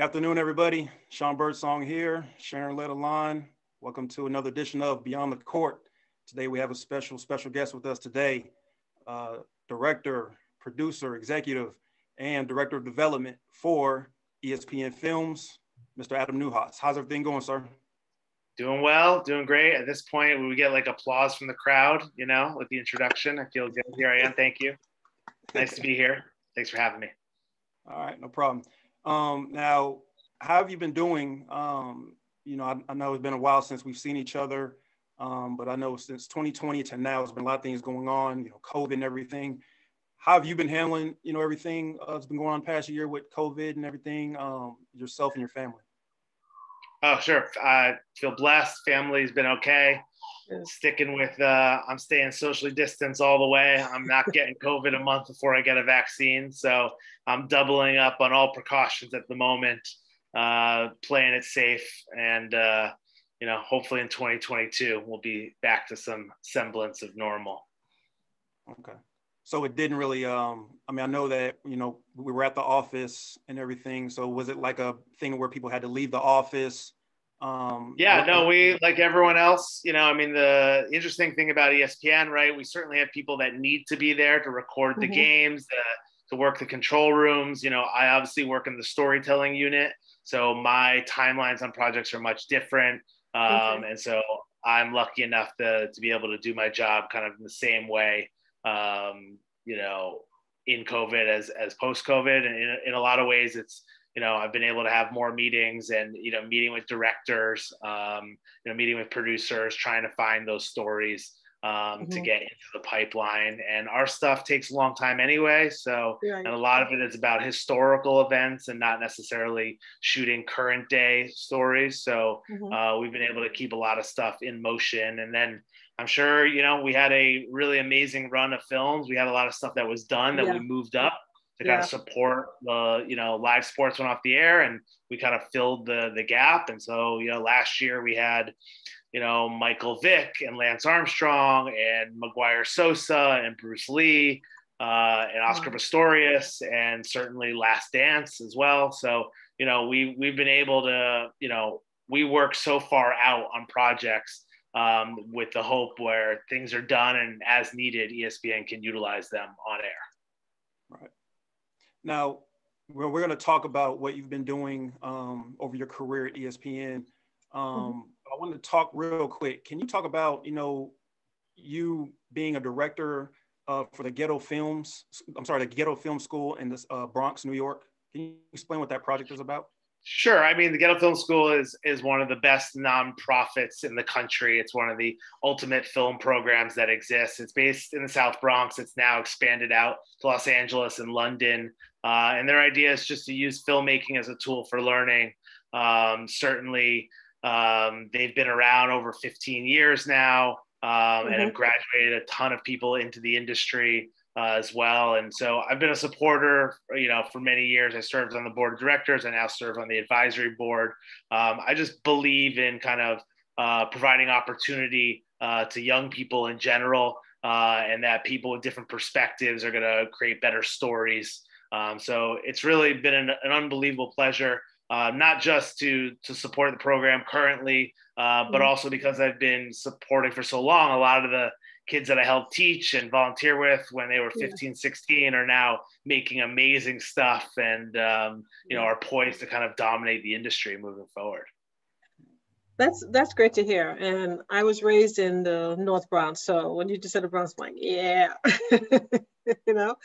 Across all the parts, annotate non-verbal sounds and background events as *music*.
Good afternoon, everybody. Sean Birdsong here, Sharon Line. Welcome to another edition of Beyond the Court. Today we have a special, special guest with us today, uh, director, producer, executive, and director of development for ESPN Films, Mr. Adam Neuhaus. How's everything going, sir? Doing well, doing great. At this point, we get like applause from the crowd, you know, with the introduction. I feel good. Here I am. Thank you. *laughs* Nice to be here. Thanks for having me. All right, no problem. Um, now, how have you been doing? Um, you know, I, I, know it's been a while since we've seen each other, um, but I know since 2020 to now, there's been a lot of things going on, you know, COVID and everything. How have you been handling, you know, everything uh, that's been going on past year with COVID and everything, um, yourself and your family? Oh, sure. I feel blessed. Family's been okay. Sticking with, uh, I'm staying socially distanced all the way. I'm not *laughs* getting COVID a month before I get a vaccine. So I'm doubling up on all precautions at the moment, uh, playing it safe. And, uh, you know, hopefully in 2022, we'll be back to some semblance of normal. Okay. So it didn't really, um, I mean, I know that, you know, we were at the office and everything. So was it like a thing where people had to leave the office? Um, yeah, no, we like everyone else. You know, I mean, the interesting thing about ESPN, right? We certainly have people that need to be there to record the mm-hmm. games, to work the control rooms. You know, I obviously work in the storytelling unit, so my timelines on projects are much different. Um, okay. And so I'm lucky enough to to be able to do my job kind of in the same way. Um, you know, in COVID as as post COVID, and in, in a lot of ways, it's you know i've been able to have more meetings and you know meeting with directors um, you know meeting with producers trying to find those stories um, mm-hmm. to get into the pipeline and our stuff takes a long time anyway so yeah. and a lot of it is about historical events and not necessarily shooting current day stories so mm-hmm. uh, we've been able to keep a lot of stuff in motion and then i'm sure you know we had a really amazing run of films we had a lot of stuff that was done that yeah. we moved up to yeah. kind of support the you know live sports went off the air and we kind of filled the the gap. And so you know last year we had you know michael vick and lance armstrong and mcgwire sosa and bruce lee uh, and oscar pistorius and certainly last dance as well. So you know we we've been able to you know we work so far out on projects um, with the hope where things are done and as needed espn can utilize them on air now, we're, we're going to talk about what you've been doing um, over your career at ESPN. Um, mm-hmm. I want to talk real quick. Can you talk about, you know, you being a director uh, for the Ghetto Films, I'm sorry, the Ghetto Film School in the uh, Bronx, New York. Can you explain what that project is about? Sure. I mean, the Ghetto Film School is is one of the best nonprofits in the country. It's one of the ultimate film programs that exists. It's based in the South Bronx. It's now expanded out to Los Angeles and London. Uh, and their idea is just to use filmmaking as a tool for learning. Um, certainly, um, they've been around over 15 years now um, mm-hmm. and have mm-hmm. graduated a ton of people into the industry uh, as well. And so I've been a supporter, you know, for many years. I served on the board of directors. I now serve on the advisory board. Um, I just believe in kind of uh, providing opportunity uh, to young people in general, uh, and that people with different perspectives are going to create better stories um, so it's really been an, an unbelievable pleasure, uh, not just to to support the program currently, uh, but mm-hmm. also because I've been supporting for so long. A lot of the kids that I helped teach and volunteer with when they were 15, 16 are now making amazing stuff and um, you know are poised to kind of dominate the industry moving forward. That's that's great to hear. And I was raised in the North Bronx, so when you just said the Bronx, I'm like, yeah, *laughs* you know.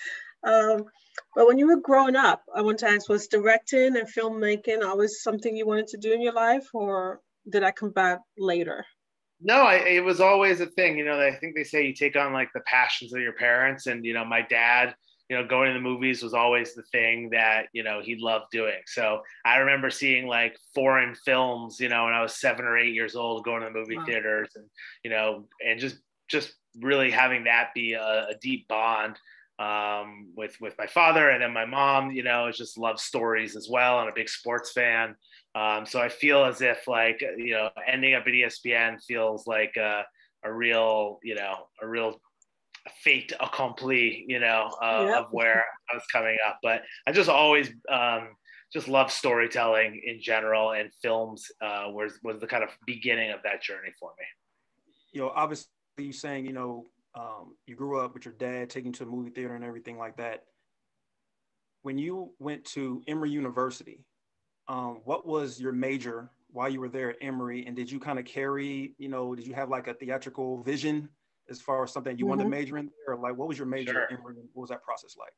Um, but when you were growing up, I want to ask, was directing and filmmaking always something you wanted to do in your life, or did that come back later? No, I, it was always a thing. You know, I think they say you take on like the passions of your parents, and you know, my dad, you know, going to the movies was always the thing that you know he loved doing. So I remember seeing like foreign films, you know, when I was seven or eight years old, going to the movie wow. theaters, and you know, and just just really having that be a, a deep bond um, with with my father, and then my mom. You know, just love stories as well, and a big sports fan. Um, so I feel as if like you know, ending up at ESPN feels like a, a real you know a real fait accompli. You know, uh, yep. of where I was coming up. But I just always um, just love storytelling in general, and films uh, was was the kind of beginning of that journey for me. You know, obviously, you saying you know um, you grew up with your dad taking to the movie theater and everything like that. When you went to Emory University, um, what was your major while you were there at Emory? And did you kind of carry, you know, did you have like a theatrical vision as far as something you mm-hmm. wanted to mm-hmm. major in there? Or like, what was your major sure. Emory? What was that process like?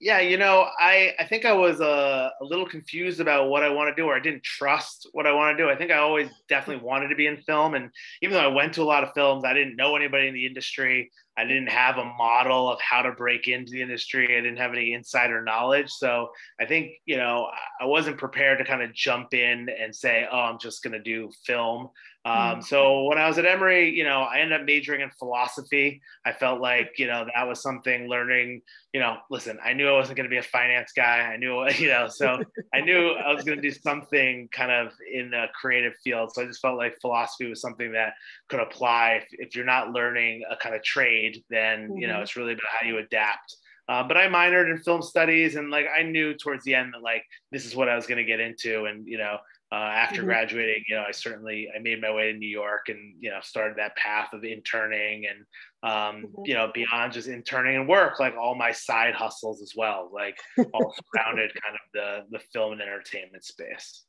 yeah, you know, I, I think I was a, a little confused about what I want to do, or I didn't trust what I want to do. I think I always definitely wanted to be in film. And even though I went to a lot of films, I didn't know anybody in the industry. I didn't have a model of how to break into the industry. I didn't have any insider knowledge. So I think, you know, I wasn't prepared to kind of jump in and say, oh, I'm just going to do film. Um, mm-hmm. so when I was at Emory, you know, I ended up majoring in philosophy. I felt like, you know, that was something learning, you know, listen, I knew I wasn't going to be a finance guy. I knew, *laughs* you know, so I knew I was going to do something kind of in a creative field. So I just felt like philosophy was something that could apply if, if you're not learning a kind of trade, then, mm-hmm. you know, mm-hmm. it's really about how you adapt. Uh, but I minored in film studies and like I knew towards the end that like this is what I was going to get into. And, you know, uh, after mm-hmm. graduating, you know, I certainly I made my way to New York and you know started that path of interning and um, mm-hmm. you know beyond just interning and work, like all my side hustles as well, like all *laughs* surrounded kind of the the film and entertainment space.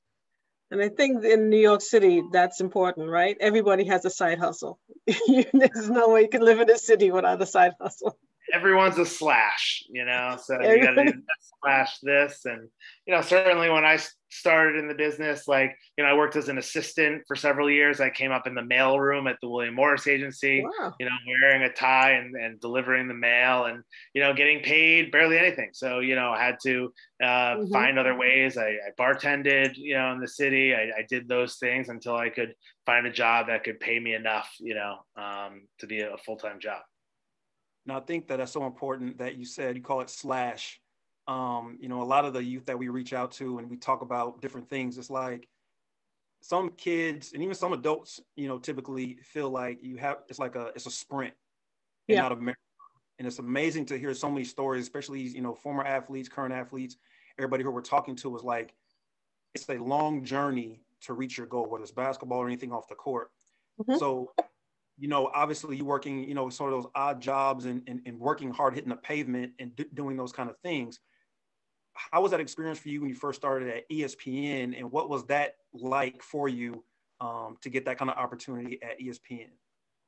And I think in New York City, that's important, right? Everybody has a side hustle. *laughs* There's no way you can live in a city without a side hustle everyone's a slash, you know. So you got to slash this, and you know, certainly when I started in the business, like you know, I worked as an assistant for several years. I came up in the mail room at the William Morris Agency, wow. you know, wearing a tie and, and delivering the mail, and you know, getting paid barely anything. So you know, I had to uh, mm-hmm. find other ways. I, I, bartended, you know, in the city. I, I, did those things until I could find a job that could pay me enough, you know, um, to be a full time job. Now I think that that's so important that you said you call it slash. Um, you know, a lot of the youth that we reach out to and we talk about different things, it's like some kids and even some adults, you know, typically feel like you have it's like a it's a sprint and yeah. not a marathon. And it's amazing to hear so many stories, especially you know, former athletes, current athletes, everybody who we're talking to was like, it's a long journey to reach your goal, whether it's basketball or anything off the court. Mm-hmm. So you know, obviously you working, you know, sort of those odd jobs and, and, and working hard, hitting the pavement and d- doing those kind of things. How was that experience for you when you first started at ESPN and what was that like for you um, to get that kind of opportunity at ESPN?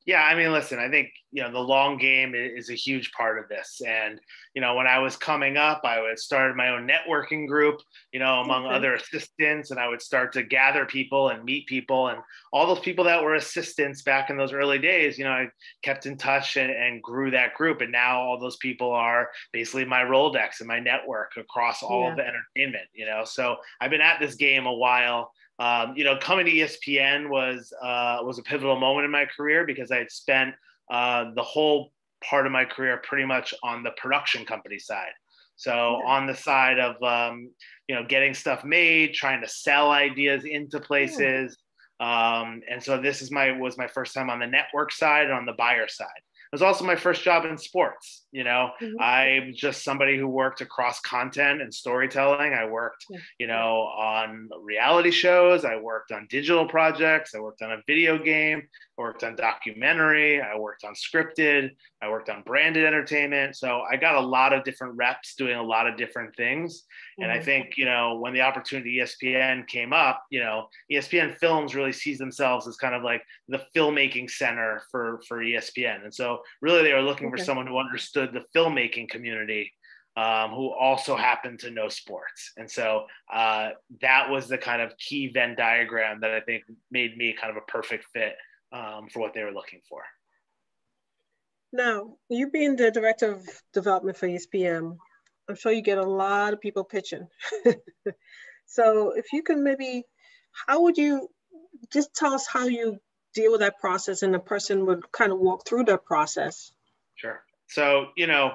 Yeah, I mean, listen, I think, you know, the long game is a huge part of this. And, you know, when I was coming up, I would start my own networking group, you know, among mm-hmm. other assistants, and I would start to gather people and meet people. And all those people that were assistants back in those early days, you know, I kept in touch and, and grew that group. And now all those people are basically my Rolodex and my network across all yeah. of the entertainment, you know. So I've been at this game a while um, you know, coming to ESPN was uh, was a pivotal moment in my career because I had spent uh, the whole part of my career pretty much on the production company side. So on the side of um, you know getting stuff made, trying to sell ideas into places, um, and so this is my was my first time on the network side and on the buyer side. It was also my first job in sports. You know, mm-hmm. I'm just somebody who worked across content and storytelling. I worked, yeah. you know, on reality shows. I worked on digital projects. I worked on a video game. I worked on documentary. I worked on scripted. I worked on branded entertainment. So I got a lot of different reps doing a lot of different things. Mm-hmm. And I mm-hmm. think, you know, when the opportunity ESPN came up, you know, ESPN Films really sees themselves as kind of like the filmmaking center for for ESPN. And so really they were looking okay. for someone who understood the filmmaking community um, who also happened to know sports. And so uh, that was the kind of key Venn diagram that I think made me kind of a perfect fit um, for what they were looking for. Now, you being the director of development for ESPN, I'm sure you get a lot of people pitching. *laughs* so if you can maybe, how would you just tell us how you deal with that process and the person would kind of walk through that process? Sure. So, you know,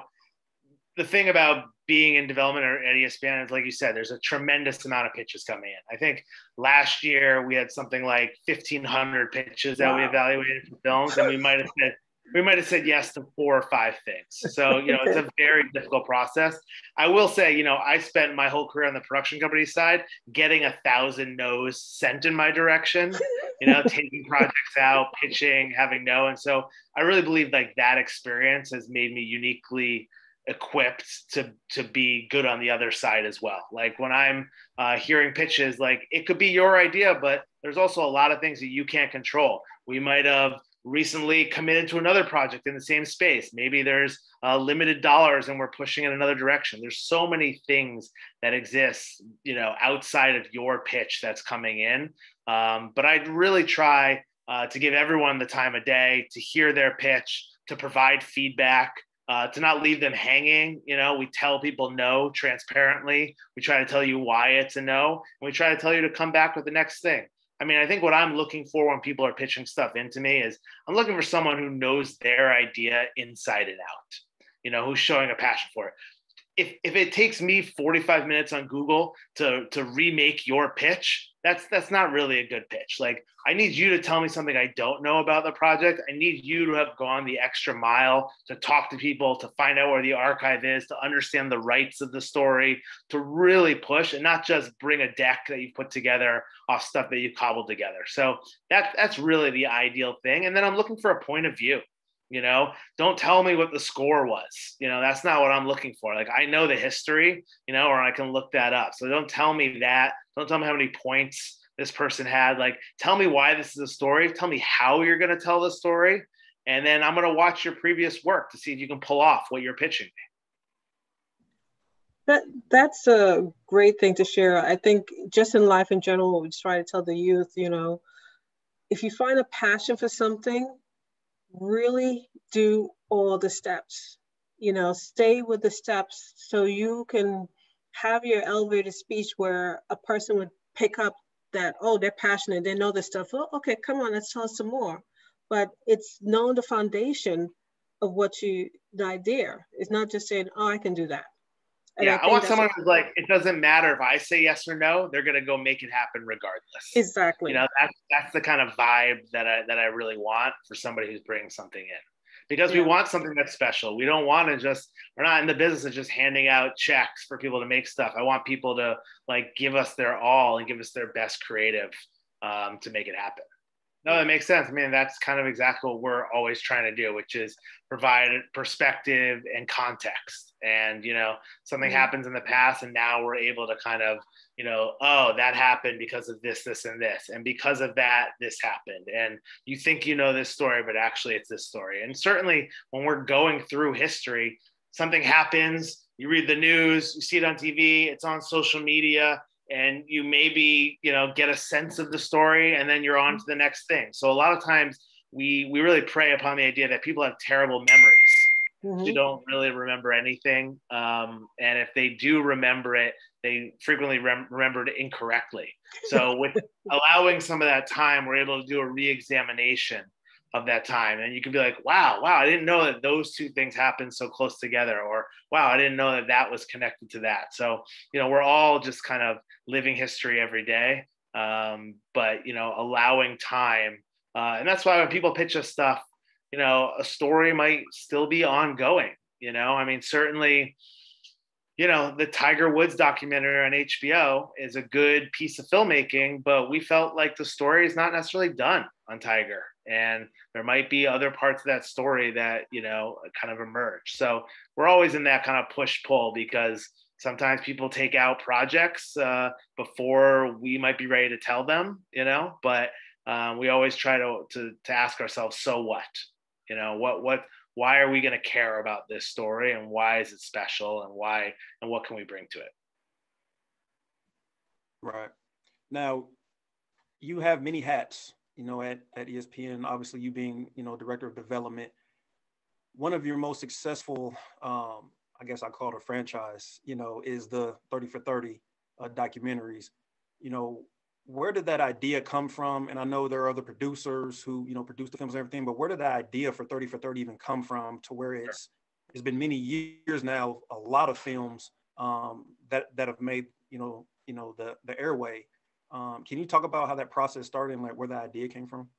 the thing about being in development or at ESPN is, like you said, there's a tremendous amount of pitches coming in. I think last year we had something like 1,500 pitches that wow. we evaluated for films, and we might have said we might have said yes to four or five things. So, you know, it's a *laughs* very difficult process. I will say, you know, I spent my whole career on the production company side getting a thousand no's sent in my direction, you know, *laughs* taking projects out, pitching, having no. And so I really believe like that experience has made me uniquely equipped to to be good on the other side as well like when i'm uh, hearing pitches like it could be your idea but there's also a lot of things that you can't control we might have recently committed to another project in the same space. Maybe there's uh, limited dollars and we're pushing in another direction. There's so many things that exist, you know, outside of your pitch that's coming in. Um, but I'd really try uh, to give everyone the time of day to hear their pitch, to provide feedback. Uh, to not leave them hanging, you know, we tell people no transparently. We try to tell you why it's a no, and we try to tell you to come back with the next thing. I mean, I think what I'm looking for when people are pitching stuff into me is I'm looking for someone who knows their idea inside and out, you know, who's showing a passion for it if if it takes me 45 minutes on Google to to remake your pitch, that's that's not really a good pitch. Like I need you to tell me something I don't know about the project. I need you to have gone the extra mile to talk to people, to find out where the archive is, to understand the rights of the story, to really push and not just bring a deck that you put together off stuff that you cobbled together. So that that's really the ideal thing. And then I'm looking for a point of view you know? Don't tell me what the score was. You know that's not what i'm looking for. Like i know the history you know or i can look that up. So don't tell me that. Don't tell me how many points this person had. Like tell me why this is a story. Tell me how you're going to tell the story. And then i'm going to watch your previous work to see if you can pull off what you're pitching that that's a great thing to share. I think just in life in general we try to tell the youth you know if you find a passion for something really do all the steps. You know, stay with the steps so you can have your elevated speech where a person would pick up that, oh, they're passionate, they know this stuff. Oh, okay, come on, let's tell us some more. But it's knowing the foundation of what you, the idea. It's not just saying, oh, I can do that. And yeah, I, I want someone who's like, it doesn't matter if I say yes or no, they're gonna go make it happen regardless. Exactly. You know, that's that's the kind of vibe that I that I really want for somebody who's bringing something in. Because yeah. we want something that's special. We don't want to just we're not in the business of just handing out checks for people to make stuff. I want people to like give us their all and give us their best creative um, to make it happen. No, that makes sense. I mean, that's kind of exactly what we're always trying to do, which is provide perspective and context. And, you know, something mm-hmm. happens in the past and now we're able to kind of, you know, oh, that happened because of this, this, and this. And because of that, this happened. And you think you know this story, but actually it's this story. And certainly when we're going through history, something happens, you read the news, you see it on TV, it's on social media and you maybe you know get a sense of the story and then you're on to the next thing. So a lot of times we we really prey upon the idea that people have terrible memories. Mm-hmm. you don't really remember anything um, and if they do remember it they frequently rem- remember it incorrectly. So with *laughs* allowing some of that time we're able to do a re-examination of that time. And you can be like wow wow i didn't know that those two things happened so close together or wow i didn't know that that was connected to that. So you know we're all just kind of living history every day um, but you know allowing time uh, and that's why when people pitch us stuff you know a story might still be ongoing you know? I mean certainly you know, the Tiger Woods documentary on HBO is a good piece of filmmaking, but we felt like the story is not necessarily done on Tiger. And there might be other parts of that story that, you know, kind of emerge. So we're always in that kind of push pull because sometimes people take out projects uh, before we might be ready to tell them, you know, but um, we always try to, to, to ask ourselves, so what? You know, what, what, why are we going to care about this story and why is it special and why and what can we bring to it right now you have many hats you know at, at espn obviously you being you know director of development one of your most successful um, i guess i call it a franchise you know is the 30 for 30 uh, documentaries you know where did that idea come from? And I know there are other producers who, you know, produce the films and everything, but where did that idea for 30 for 30 even come from to where it's, it's been many years now, a lot of films um, that, that have made, you know, you know, the, the airway. Um, can you talk about how that process started and like where that idea came from?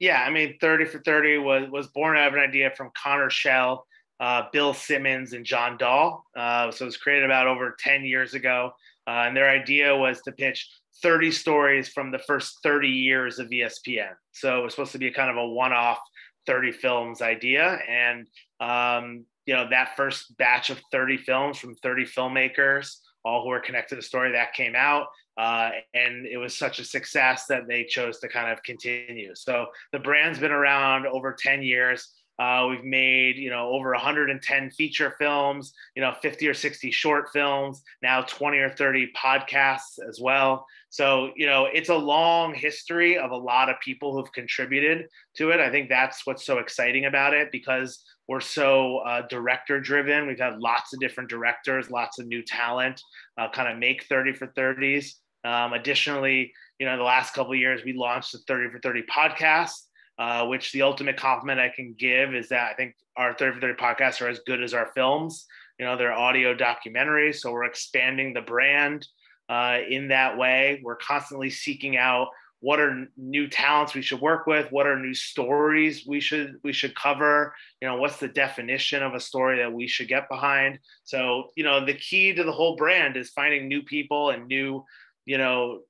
Yeah, I mean, 30 for 30 was was born out of an idea from Connor Schell, uh, Bill Simmons, and John Dahl. Uh, so it was created about over 10 years ago. Uh, and their idea was to pitch 30 stories from the first 30 years of ESPN. So it was supposed to be a kind of a one off 30 films idea. And, um, you know, that first batch of 30 films from 30 filmmakers, all who were connected to the story, that came out. Uh, and it was such a success that they chose to kind of continue. So the brand's been around over 10 years. Uh, we've made, you know, over 110 feature films, you know, 50 or 60 short films, now 20 or 30 podcasts as well. So, you know, it's a long history of a lot of people who've contributed to it. I think that's what's so exciting about it because we're so uh, director driven. We've had lots of different directors, lots of new talent, uh, kind of make 30 for 30s. Um, additionally, you know, the last couple years, we launched the 30 for 30 podcast uh, which the ultimate compliment I can give is that I think our 30 for 30 podcasts are as good as our films. You know, they're audio documentaries. So we're expanding the brand uh, in that way. We're constantly seeking out what are new talents we should work with what are new stories we should we should cover you know what's the definition of a story that we should get behind so you know the key to the whole brand is finding new people and new you know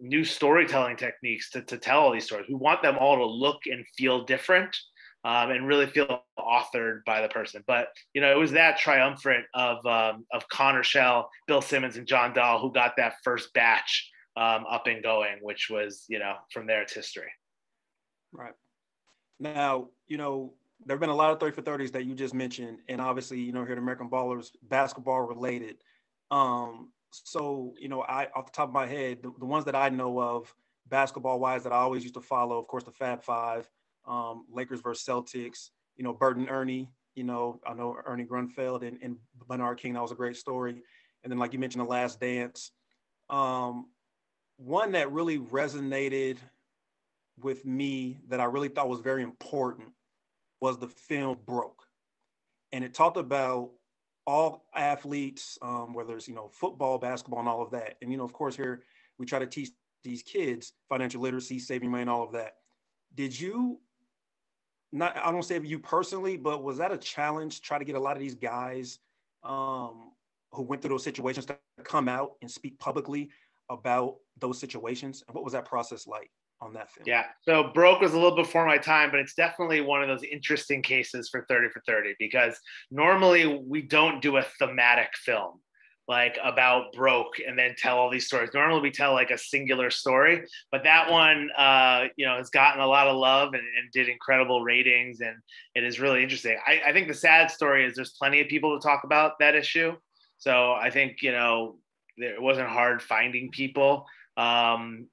new storytelling techniques to, to tell all these stories. We want them all to look and feel different um, and really feel authored by the person. But you know, it was that triumvirate of um, of Connor Schell Bill Simmons, and John Dahl who got that first batch um, up and going, which was you know from there it's history. Right. Now you know there have been a lot of 30 for 30s that you just mentioned, and obviously you know here at American Ballers basketball related. Um, so you know, I off the top of my head, the, the ones that I know of basketball wise that I always used to follow, of course, the Fab Five, um, Lakers versus Celtics. You know, Bert and Ernie. You know, I know Ernie Grunfeld and, and Bernard King. That was a great story. And then, like you mentioned, The Last Dance. Um, one that really resonated with me that I really thought was very important was the film Broke. And it talked about all athletes, um, whether it's you know football, basketball, and all of that. And you know, of course, here we try to teach these kids financial literacy, saving money, and all of that. Did you? Not, I don't say you personally, but was that a challenge? Try to get a lot of these guys um, who went through those situations to come out and speak publicly about those situations. And what was that process like? On that film. Yeah. So Broke was a little before my time, but it's definitely one of those interesting cases for 30 for 30 because normally we don't do a thematic film like about broke and then tell all these stories. Normally we tell like a singular story, but that one, uh, you know, has gotten a lot of love and, and did incredible ratings and it is really interesting. I, I think the sad story is there's plenty of people to talk about that issue. So I think, you know, it wasn't hard finding people. Um,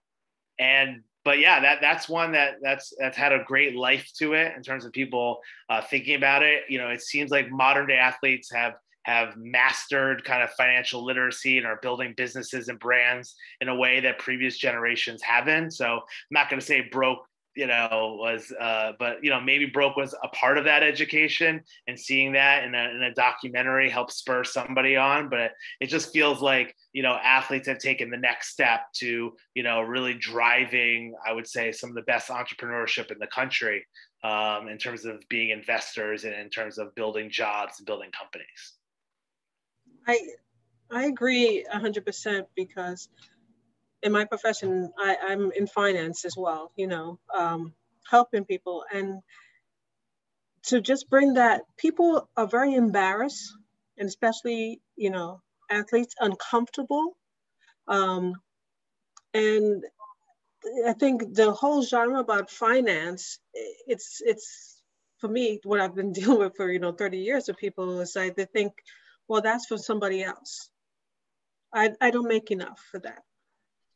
and but yeah, that that's one that that's that's had a great life to it in terms of people uh, thinking about it. You know, it seems like modern day athletes have have mastered kind of financial literacy and are building businesses and brands in a way that previous generations haven't. So I'm not going to say broke you know was uh, but you know maybe broke was a part of that education and seeing that in a, in a documentary helped spur somebody on but it just feels like you know athletes have taken the next step to you know really driving i would say some of the best entrepreneurship in the country um, in terms of being investors and in terms of building jobs and building companies. I i agree 100% because in my profession, I, I'm in finance as well, you know, um, helping people. And to just bring that, people are very embarrassed, and especially, you know, athletes uncomfortable. Um, and I think the whole genre about finance, it's, it's for me, what I've been *laughs* dealing with for, you know, 30 years with people is like they think, well, that's for somebody else. I, I don't make enough for that.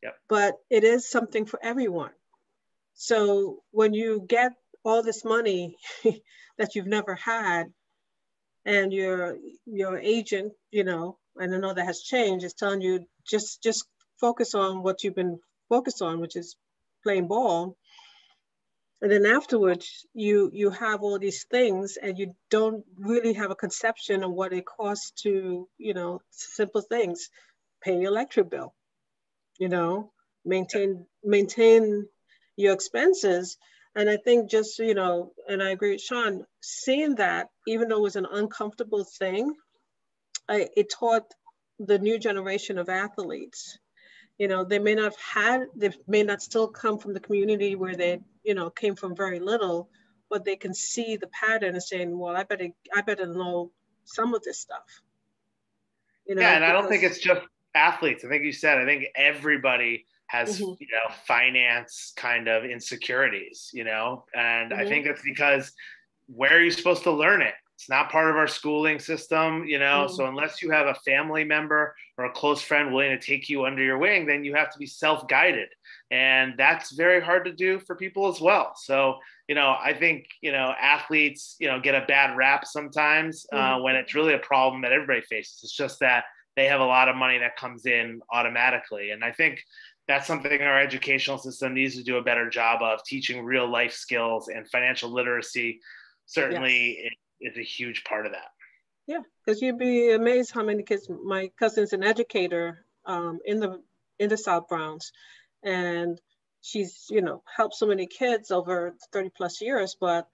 Yep. But it is something for everyone. So when you get all this money *laughs* that you've never had, and your your agent, you know, and I know that has changed, is telling you just just focus on what you've been focused on, which is playing ball. And then afterwards, you you have all these things, and you don't really have a conception of what it costs to, you know, simple things, pay your electric bill, you know, maintain maintain your expenses. And I think just, you know, and I agree with Sean, seeing that, even though it was an uncomfortable thing, I, it taught the new generation of athletes. You know, they may not have had, they may not still come from the community where they, you know, came from very little, but they can see the pattern and saying, well, I better, I better know some of this stuff. You know, yeah, and because, I don't think it's just athletes. I think you said, I think everybody has mm-hmm. you know finance kind of insecurities you know and mm-hmm. i think it's because where are you supposed to learn it it's not part of our schooling system you know mm-hmm. so unless you have a family member or a close friend willing to take you under your wing then you have to be self-guided and that's very hard to do for people as well so you know i think you know athletes you know get a bad rap sometimes uh, mm-hmm. when it's really a problem that everybody faces it's just that they have a lot of money that comes in automatically. And i think that's something our educational system needs to do a better job of teaching real life skills and financial literacy certainly yes. is a huge part of that. Yeah because you'd be amazed how many kids my cousin's an educator um, in the in the south bronx. And she's you know helped so many kids over 30 plus years but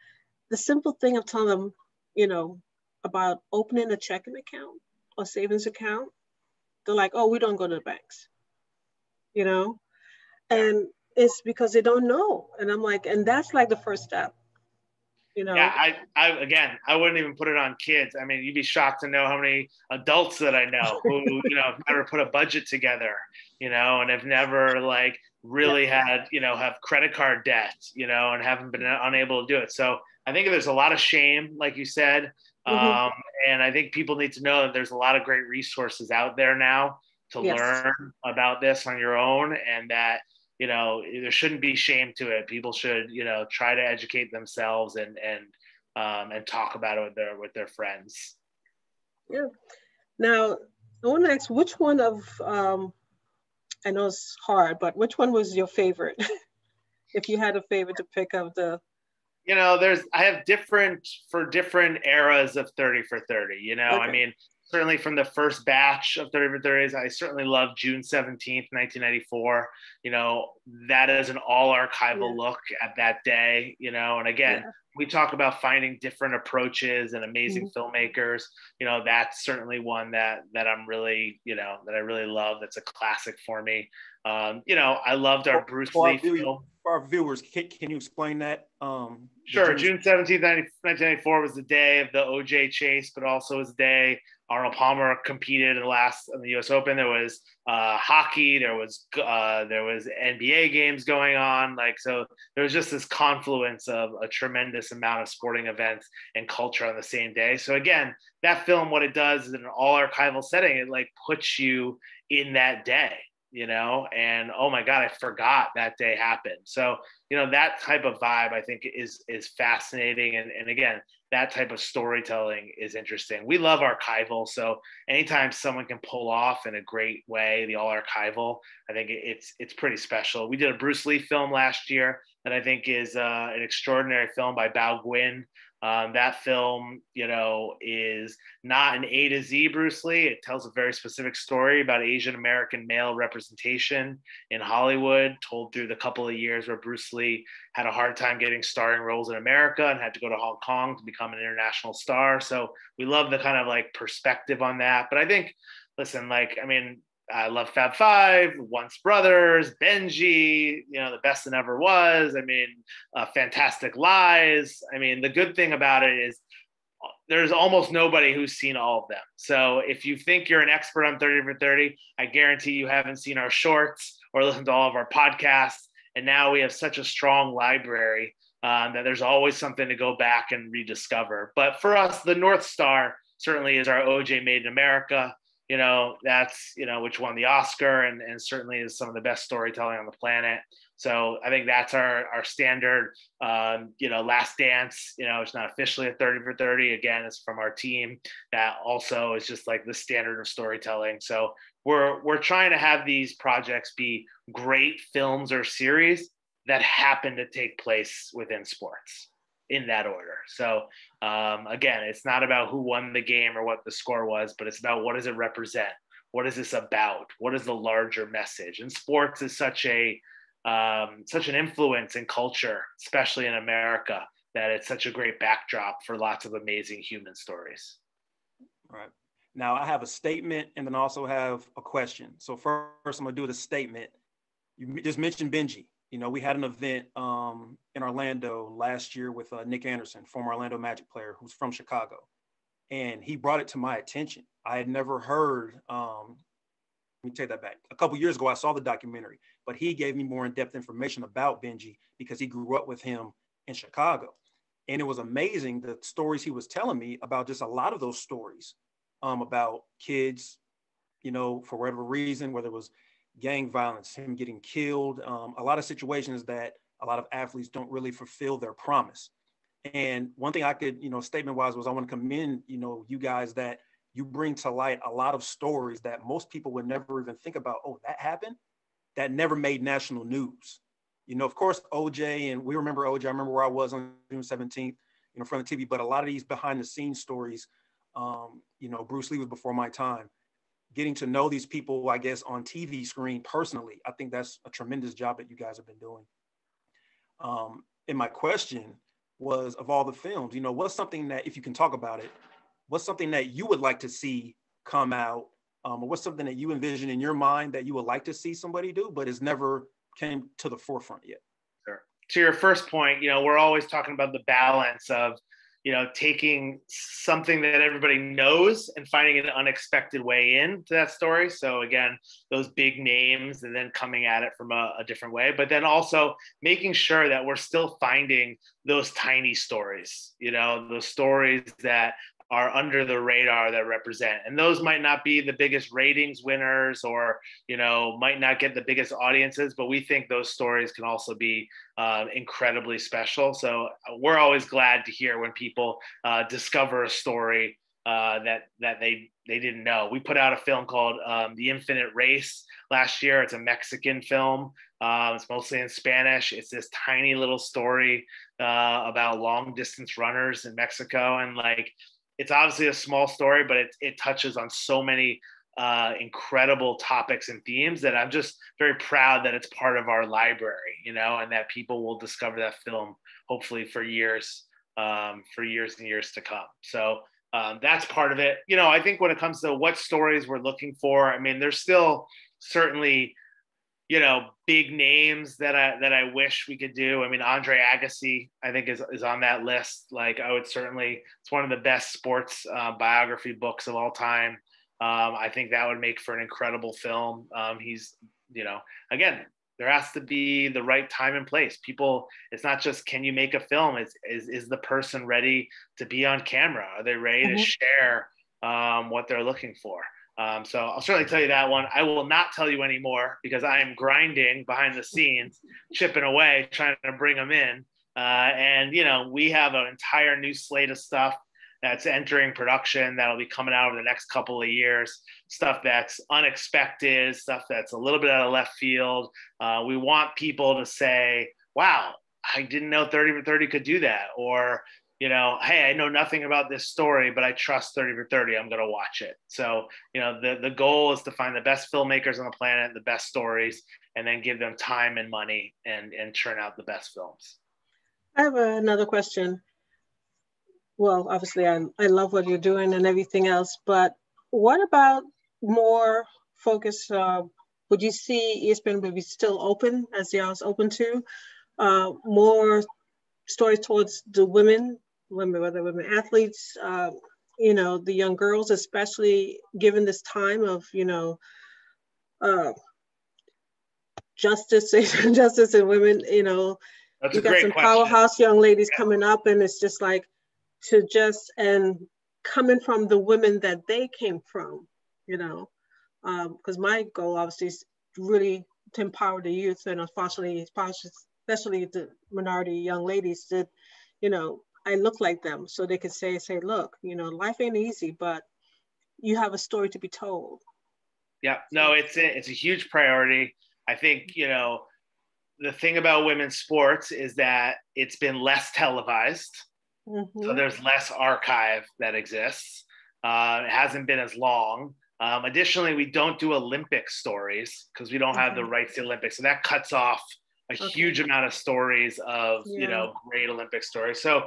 the simple thing of telling them you know about opening a checking account or savings account they're like oh we don't go to the banks you know? And it's because they don't know. And I'm like, and that's like the first step. You know? Yeah, I, I again, I wouldn't even put it on kids. I mean, you'd be shocked to know how many adults that I know who, *laughs* you know, have never put a budget together, you know, and have never like really yeah. had, you know, have credit card debt, you know, and haven't been unable to do it. So I think there's a lot of shame, like you said. Mm-hmm. Um, and I think people need to know that there's a lot of great resources out there now to yes. learn about this on your own and that you know there shouldn't be shame to it people should you know try to educate themselves and and um, and talk about it with their with their friends yeah now i want to ask which one of um, i know it's hard but which one was your favorite *laughs* if you had a favorite to pick of the you know there's i have different for different eras of 30 for 30 you know okay. i mean certainly from the first batch of 30 for 30s. I certainly love June 17th, 1994. You know, that is an all archival yeah. look at that day, you know, and again, yeah. we talk about finding different approaches and amazing mm-hmm. filmmakers. You know, that's certainly one that that I'm really, you know, that I really love. That's a classic for me. Um, you know, I loved our Bruce for Lee our film. For our viewers, can, can you explain that? Um, sure. June 17th, 1994 was the day of the OJ chase, but also was the day Arnold Palmer competed in the last in the U.S. Open. There was uh, hockey. There was uh, there was NBA games going on. Like so, there was just this confluence of a tremendous amount of sporting events and culture on the same day. So again, that film, what it does is in an all archival setting, it like puts you in that day you know and oh my god i forgot that day happened so you know that type of vibe i think is is fascinating and, and again that type of storytelling is interesting. We love archival, so anytime someone can pull off in a great way the all archival, I think it's it's pretty special. We did a Bruce Lee film last year that I think is uh, an extraordinary film by Bao Nguyen. Um, that film, you know, is not an A to Z Bruce Lee. It tells a very specific story about Asian American male representation in Hollywood, told through the couple of years where Bruce Lee had a hard time getting starring roles in America and had to go to Hong Kong to become an international star. So we love the kind of like perspective on that. But I think, listen, like, I mean, I love Fab Five, Once Brothers, Benji, you know, the best that ever was. I mean, uh, Fantastic Lies. I mean, the good thing about it is there's almost nobody who's seen all of them. So if you think you're an expert on 30 for 30, I guarantee you haven't seen our shorts or listened to all of our podcasts. And now we have such a strong library um, that there's always something to go back and rediscover. But for us, the North Star certainly is our OJ Made in America you know that's you know which won the oscar and, and certainly is some of the best storytelling on the planet. So i think that's our our standard um, you know last dance you know it's not officially a 30 for 30 again it's from our team that also is just like the standard of storytelling. So we're we're trying to have these projects be great films or series that happen to take place within sports in that order. So um, again, it's not about who won the game or what the score was, but it's about what does it represent? What is this about? What is the larger message? And sports is such a um, such an influence in culture, especially in America, that it's such a great backdrop for lots of amazing human stories. Right. Now I have a statement and then also have a question. So first, I'm gonna do the statement. You just mentioned Benji. You know, we had an event um, in Orlando last year with uh, Nick Anderson, former Orlando Magic player who's from Chicago, and he brought it to my attention. I had never heard. Um, let me take that back. A couple years ago, I saw the documentary, but he gave me more in-depth information about Benji because he grew up with him in Chicago, and it was amazing the stories he was telling me about just a lot of those stories um, about kids, you know, for whatever reason, whether it was gang violence, him getting killed, um, a lot of situations that a lot of athletes don't really fulfill their promise. And one thing I could, you know, statement wise was I want to commend, you know, you guys that you bring to light a lot of stories that most people would never even think about. Oh, that happened? That never made national news. You know, of course, OJ, and we remember OJ. I remember where I was on June 17th, you know, of the TV, but a lot of these behind the scenes stories um, you know, Bruce Lee was before my time. Getting to know these people, I guess, on TV screen personally, I think that's a tremendous job that you guys have been doing. Um, and my question was of all the films, you know, what's something that, if you can talk about it, what's something that you would like to see come out? Um, or what's something that you envision in your mind that you would like to see somebody do, but has never came to the forefront yet? Sure. To your first point, you know, we're always talking about the balance of you know, taking something that everybody knows and finding an unexpected way into that story. So again, those big names and then coming at it from a, a different way, but then also making sure that we're still finding those tiny stories, you know, those stories that are under the radar that represent and those might not be the biggest ratings winners or you know might not get the biggest audiences but we think those stories can also be uh, incredibly special so uh, we're always glad to hear when people uh, discover a story uh, that that they they didn't know. We put out a film called um, The Infinite Race last year. It's a Mexican film. Uh, it's mostly in Spanish. It's this tiny little story uh, about long distance runners in Mexico, and like it's obviously a small story, but it, it touches on so many uh, incredible topics and themes that I'm just very proud that it's part of our library, you know, and that people will discover that film hopefully for years, um, for years and years to come. So um, that's part of it. You know, I think when it comes to what stories we're looking for, I mean, there's still certainly you know, big names that I that I wish we could do. I mean, Andre Agassi, I think is is on that list. Like, I would certainly. It's one of the best sports uh, biography books of all time. Um, I think that would make for an incredible film. Um, he's, you know, again, there has to be the right time and place. People, it's not just can you make a film. It's is is the person ready to be on camera? Are they ready mm-hmm. to share um, what they're looking for? Um, so I'll certainly tell you that one. I will not tell you anymore because I am grinding behind the scenes, chipping away, trying to bring them in. Uh, and you know, we have an entire new slate of stuff that's entering production that'll be coming out over the next couple of years. Stuff that's unexpected, stuff that's a little bit out of left field. Uh, we want people to say, "Wow, I didn't know 30 for 30 could do that," or you know, hey, I know nothing about this story, but I trust 30 for 30. I'm going to watch it. So, you know, the, the goal is to find the best filmmakers on the planet, the best stories, and then give them time and money and, and churn out the best films. I have another question. Well, obviously, I, I love what you're doing and everything else, but what about more focus? Uh, would you see ESPN would be still open as they are open to uh, more stories towards the women women, whether women athletes, uh, you know, the young girls, especially given this time of, you know, uh, justice, *laughs* justice and women, you know, That's you got some question. powerhouse young ladies yeah. coming up and it's just like to just, and coming from the women that they came from, you know, because um, my goal obviously is really to empower the youth and unfortunately, especially the minority young ladies that, you know, I look like them so they can say, say, look, you know, life ain't easy, but you have a story to be told. Yeah, no, it's a, it's a huge priority. I think, you know, the thing about women's sports is that it's been less televised. Mm-hmm. So there's less archive that exists. Uh, it hasn't been as long. Um, additionally, we don't do Olympic stories because we don't have mm-hmm. the rights to Olympics. So that cuts off a okay. huge amount of stories of yeah. you know great Olympic stories. So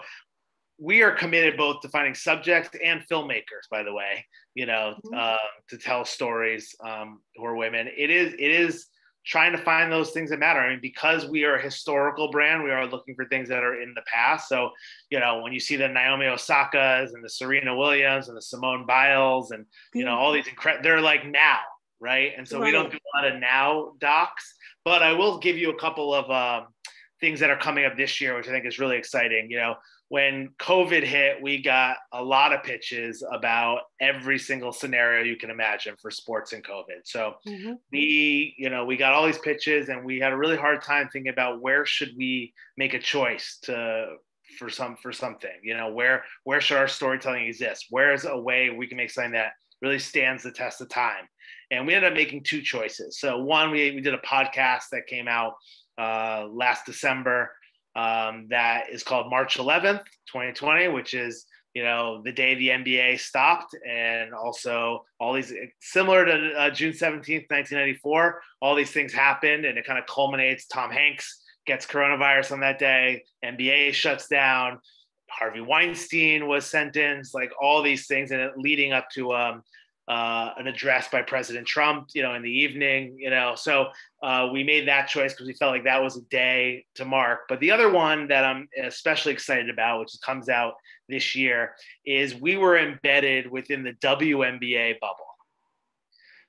we are committed both to finding subjects and filmmakers, by the way, you know, mm-hmm. uh, to tell stories um, who are women. It is it is trying to find those things that matter. I mean, because we are a historical brand, we are looking for things that are in the past. So, you know, when you see the Naomi Osaka's and the Serena Williams and the Simone Biles and you know all these incredible, they're like now, right? And so right. we don't do a lot of now docs, but I will give you a couple of um, things that are coming up this year, which I think is really exciting. You know, when COVID hit, we got a lot of pitches about every single scenario you can imagine for sports and COVID. So mm-hmm. we, you know, we got all these pitches and we had a really hard time thinking about where should we make a choice to for some for something, you know, where where should our storytelling exist? Where is a way we can make something that really stands the test of time? And we ended up making two choices. So one, we, we did a podcast that came out uh, last December um, that is called March 11th, 2020, which is you know the day the NBA stopped, and also all these similar to uh, June 17th, 1994. All these things happened, and it kind of culminates. Tom Hanks gets coronavirus on that day. NBA shuts down. Harvey Weinstein was sentenced. Like all these things, and leading up to um, uh, an address by President Trump, you know, in the evening, you know. So uh, we made that choice because we felt like that was a day to mark. But the other one that I'm especially excited about, which comes out this year, is we were embedded within the WNBA bubble.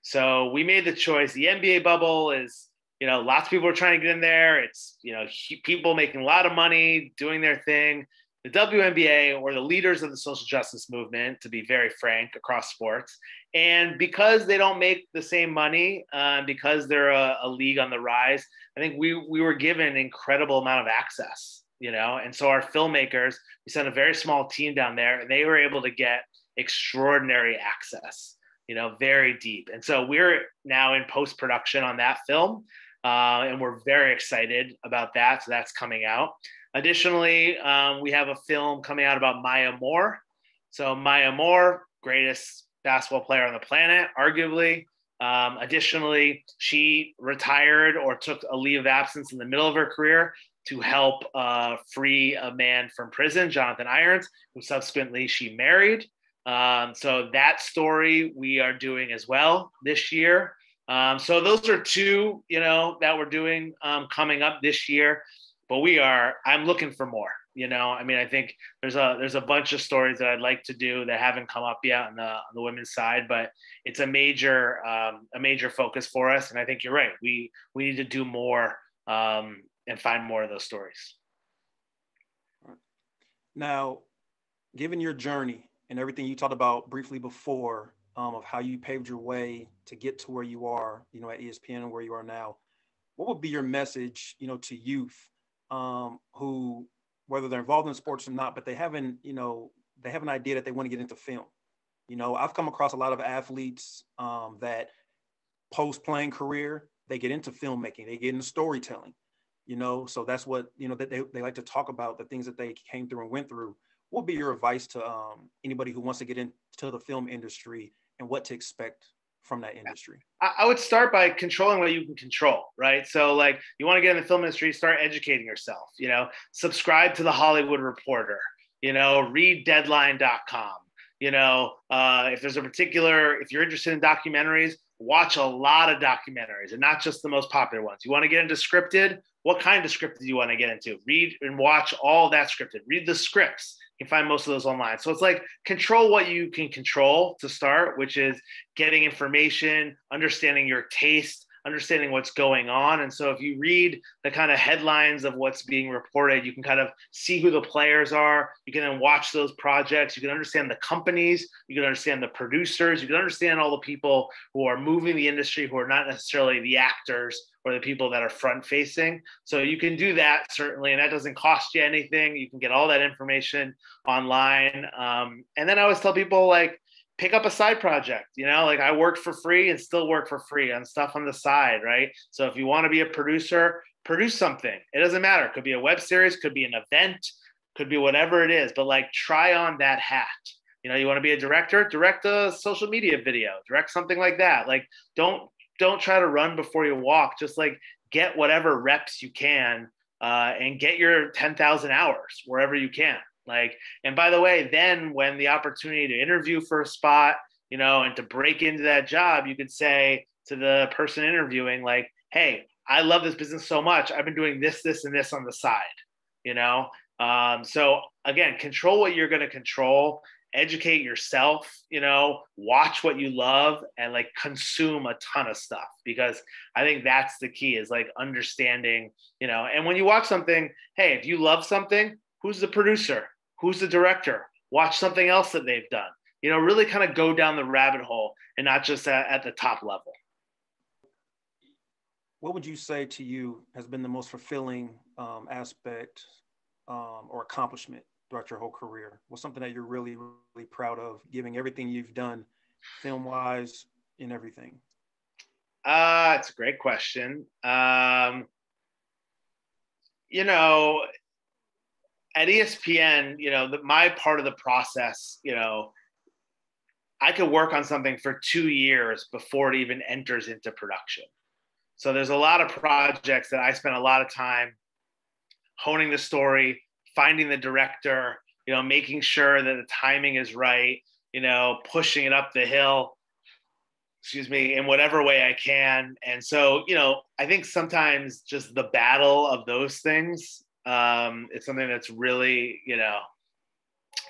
So we made the choice. The NBA bubble is, you know, lots of people are trying to get in there. It's, you know, people making a lot of money doing their thing the WNBA or the leaders of the social justice movement, to be very frank, across sports. And because they don't make the same money, uh, because they're a, a, league on the rise, I think we we were given an incredible amount of access, you know. And so our filmmakers, we sent a very small team down there, and they were able to get extraordinary access, you know, very deep. And so we're now in post production on that film, uh, and we're very excited about that. So that's coming out. Additionally, um, we have a film coming out about Maya Moore. So Maya Moore, greatest basketball player on the planet, arguably. Um, additionally, she retired or took a leave of absence in the middle of her career to help uh, free a man from prison, Jonathan Irons, who subsequently she married. Um, so that story we are doing as well this year. Um, so those are two, you know, that we're doing um, coming up this year but we are i'm looking for more you know? I mean i think there's a there's a bunch of stories that i'd like to do that haven't come up yet on the on the women's side but it's a major um, a major focus for us. And i think you're right. We we need to do more um, and find more of those stories. Now given your journey and everything you talked about briefly before um, of how you paved your way to get to where you are you know at espn and where you are now what would be your message you know to youth um, who, whether they're involved in sports or not, but they haven't, you know, they have an idea that they want to get into film. You know, I've come across a lot of athletes um, that post playing career, they get into filmmaking, they get into storytelling, you know, so that's what, you know, that they, they like to talk about the things that they came through and went through. What would be your advice to um, anybody who wants to get into the film industry and what to expect from that industry? I would start by controlling what you can control, right? So, like, you want to get in the film industry, start educating yourself. You know, subscribe to the Hollywood Reporter. You know, read Deadline.com. You know, uh, if there's a particular, if you're interested in documentaries, watch a lot of documentaries and not just the most popular ones. You want to get into scripted? What kind of scripted do you want to get into? Read and watch all that scripted. Read the scripts can find most of those online. So it's like control what you can control to start, which is getting information, understanding your taste, understanding what's going on. And so if you read the kind of headlines of what's being reported, you can kind of see who the players are. You can then watch those projects. You can understand the companies. You can understand the producers. You can understand all the people who are moving the industry, who are not necessarily the actors or the people that are front facing. So you can do that certainly, and that doesn't cost you anything. You can get all that information online. Um, and then I always tell people like, pick up a side project you know? Like i work for free and still work for free on stuff on the side right? So if you want to be a producer produce something. It doesn't matter. It could be a web series could be an event could be whatever it is but like try on that hat. You know you want to be a director? Direct a social media video. Direct something like that. Like don't don't try to run before you walk just like get whatever reps you can uh, and get your 10,000 hours wherever you can. Like, and by the way, then when the opportunity to interview for a spot, you know, and to break into that job, you could say to the person interviewing, like, hey, I love this business so much. I've been doing this, this, and this on the side, you know? Um, so again, control what you're going to control, educate yourself, you know, watch what you love and like consume a ton of stuff because I think that's the key is like understanding, you know, and when you watch something, hey, if you love something, who's the producer? Who's the director? Watch something else that they've done. You know, really kind of go down the rabbit hole and not just at, at the top level. What would you say to you has been the most fulfilling um, aspect um, or accomplishment throughout your whole career? What's something that you're really, really proud of, giving everything you've done, film wise, and everything? Uh, it's a great question. Um, you know, at ESPN, you know, the, my part of the process, you know, I could work on something for two years before it even enters into production. So there's a lot of projects that I spent a lot of time honing the story, finding the director, you know, making sure that the timing is right, you know, pushing it up the hill, excuse me, in whatever way I can. And so, you know, I think sometimes just the battle of those things um, is something that's really, you know,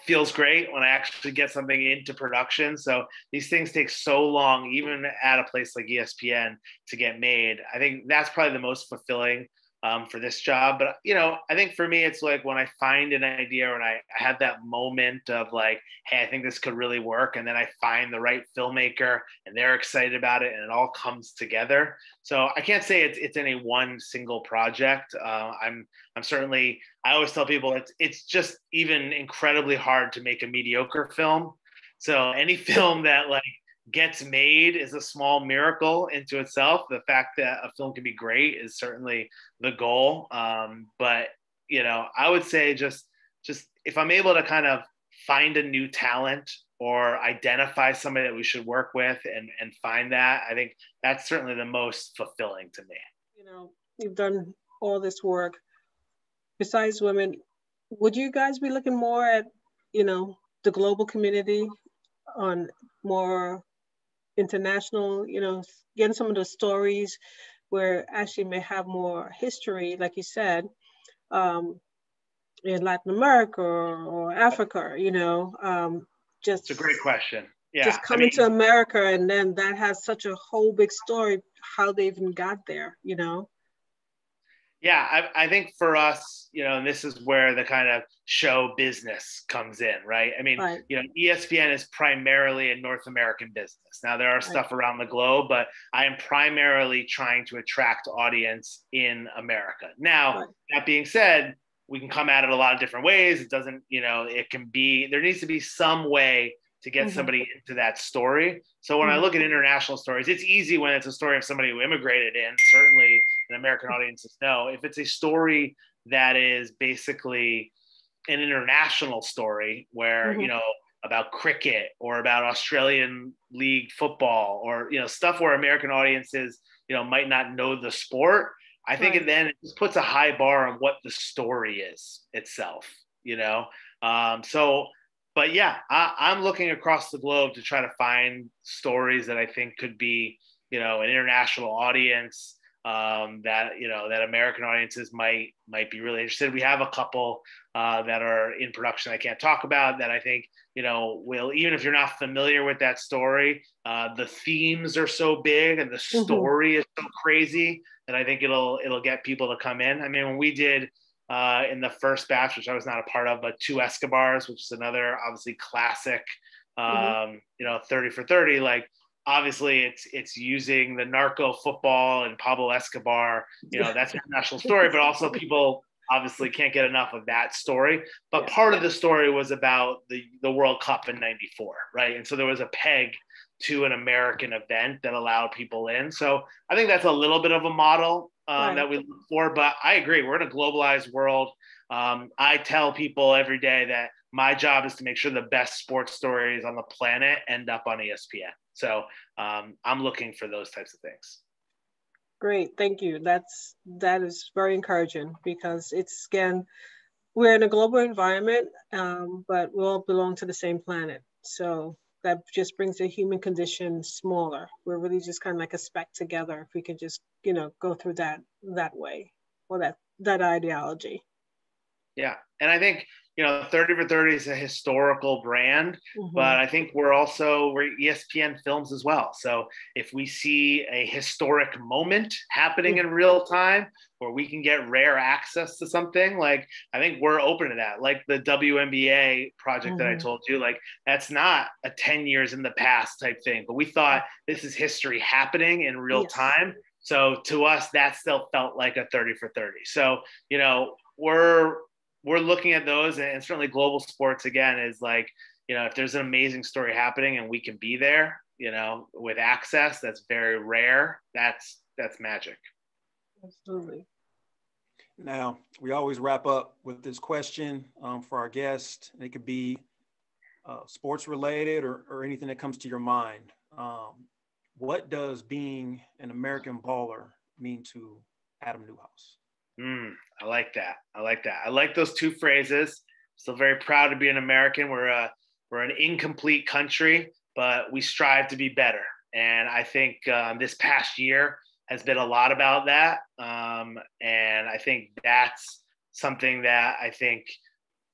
feels great when I actually get something into production. So these things take so long, even at a place like ESPN, to get made. I think that's probably the most fulfilling um, for this job. But you know, I think for me, it's like when I find an idea and I, I have that moment of like, hey, I think this could really work, and then I find the right filmmaker and they're excited about it, and it all comes together. So I can't say it's it's any one single project. Uh, I'm I'm certainly I always tell people it's it's just even incredibly hard to make a mediocre film. So any *laughs* film that like gets made is a small miracle into itself. The fact that a film can be great is certainly the goal. Um, but you know, I would say just just if I'm able to kind of find a new talent or identify somebody that we should work with and and find that, I think that's certainly the most fulfilling to me. You know, you've done all this work. Besides women, would you guys be looking more at, you know, the global community on more international, you know, getting some of the stories where actually may have more history, like you said, um, in Latin America or, or Africa, you know, um, just. It's a great question. Yeah. Just coming I mean, to America and then that has such a whole big story, how they even got there, you know? Yeah, I, I, think for us, you know, and this is where the kind of show business comes in, right? I mean, right. you know, ESPN is primarily a North American business. Now there are right. stuff around the globe, but I am primarily trying to attract audience in America. Now, right. that being said, we can come at it a lot of different ways. It doesn't, you know, it can be there needs to be some way to get mm-hmm. somebody into that story. So when mm-hmm. I look at international stories, it's easy when it's a story of somebody who immigrated in, certainly an American audiences know. If it's a story that is basically an international story where, mm-hmm. you know, about cricket or about Australian league football or, you know, stuff where American audiences, you know, might not know the sport, I think right. it then it just puts a high bar on what the story is itself, you know? Um, so but yeah, I, I, am looking across the globe to try to find stories that I think could be, you know, an international audience um, that you know that American audiences might might be really interested. We have a couple uh, that are in production I can't talk about that I think you know will even if you're not familiar with that story, uh, the themes are so big and the mm-hmm. story mm-hmm. is so crazy that I think it'll it'll get people to come in. I mean, when we did uh, in the first batch, which I was not a part of, but two Escobars, which is another obviously classic, mm-hmm. um, mm-hmm. you know, 30 for 30. Like, obviously, it's it's using the narco football and Pablo Escobar. You know, that's a *laughs* national story, but also people obviously can't get enough of that story. But yeah. part of the story was about the the World Cup in '94, right? And so there was a peg to an American event that allowed people in. So I think that's a little bit of a model um, right. that we look for. But I agree, we're in a globalized world. Um, I tell people every day that my job is to make sure the best sports stories on the planet end up on ESPN. So um, I'm looking for those types of things. Great, thank you. That's that is very encouraging because it's again, we're in a global environment, um, but we all belong to the same planet. So that just brings the human condition smaller. We're really just kind of like a speck together. If we can just, you know, go through that that way or that that ideology. Yeah, and I think you know 30 for 30 is a historical brand mm-hmm. but i think we're also we're espn films as well so if we see a historic moment happening in real time where we can get rare access to something like i think we're open to that like the WNBA project mm-hmm. that i mm-hmm. told you like that's not a 10 years in the past type thing but we thought this is history happening in real yes. time so to us that still felt like a 30 for 30 so you know we're we're looking at those and certainly global sports again is like you know if there's an amazing story happening and we can be there you know with access that's very rare. That's that's magic. Absolutely. Now we always wrap up with this question um, for our guest. It could be uh, sports related or, or anything that comes to your mind. Um, what does being an american baller mean to adam neuhaus Mm, I like that. I like that. I like those two phrases. Still very proud to be an American. We're a we're an incomplete country, but we strive to be better. And I think um, this past year has been a lot about that. Um, and I think that's something that I think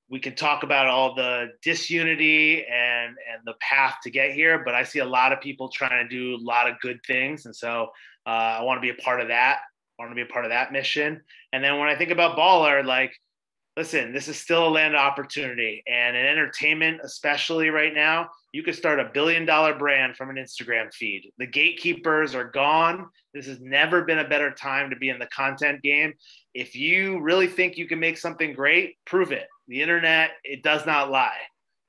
we can talk about all the disunity and and the path to get here. But I see a lot of people trying to do a lot of good things, and so uh, I want to be a part of that want to be a part of that mission. And then when I think about Baller, like, listen, this is still a land of opportunity. And in entertainment, especially right now, you could start a billion dollar brand from an Instagram feed. The gatekeepers are gone. This has never been a better time to be in the content game. If you really think you can make something great, prove it. The internet, it does not lie.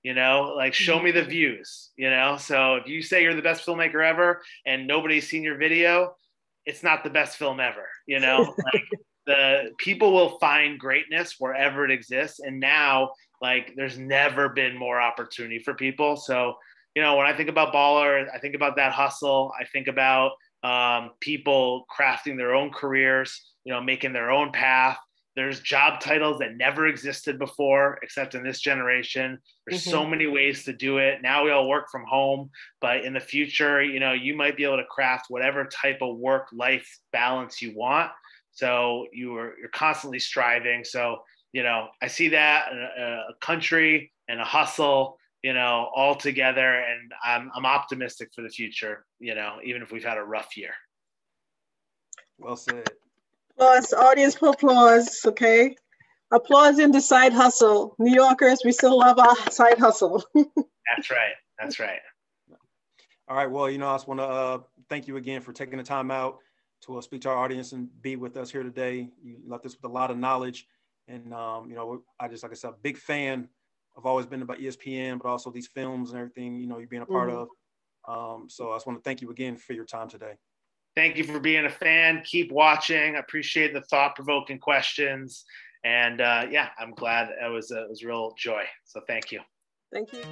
You know, like show me the mm-hmm. views, you know? So if you say you're the best filmmaker ever and nobody's seen your video, it's not the best film ever. You know, *laughs* like the people will find greatness wherever it exists, and now like there's never been more opportunity for people. So you know, when I think about baller, I think about that hustle. I think about um, people crafting their own careers. You know, making their own path. There's job titles that never existed before, except in this generation. There's mm-hmm. so many ways to do it. Now we all work from home, but in the future, you know, you might be able to craft whatever type of work life balance you want. So you are you're constantly striving. So you know, I see that a, a country and a hustle, you know, all together, and I'm I'm optimistic for the future. You know, even if we've had a rough year. Well said. Applause, audience applause, okay? Applause in the side hustle. New Yorkers, we still love our side hustle. *laughs* That's right. That's right. All right. Well, you know, I just want to uh, thank you again for taking the time out to uh, speak to our audience and be with us here today. You left us with a lot of knowledge. And, um, you know, I just, like I said, big fan. I've always been about ESPN, but also these films and everything, you know, you're being a part mm-hmm. of. Um, so I just want to thank you again for your time today. Thank you for being a fan. Keep watching. Appreciate the thought provoking questions. And uh, yeah, I'm glad it was, it was real joy. So thank you. Thank you.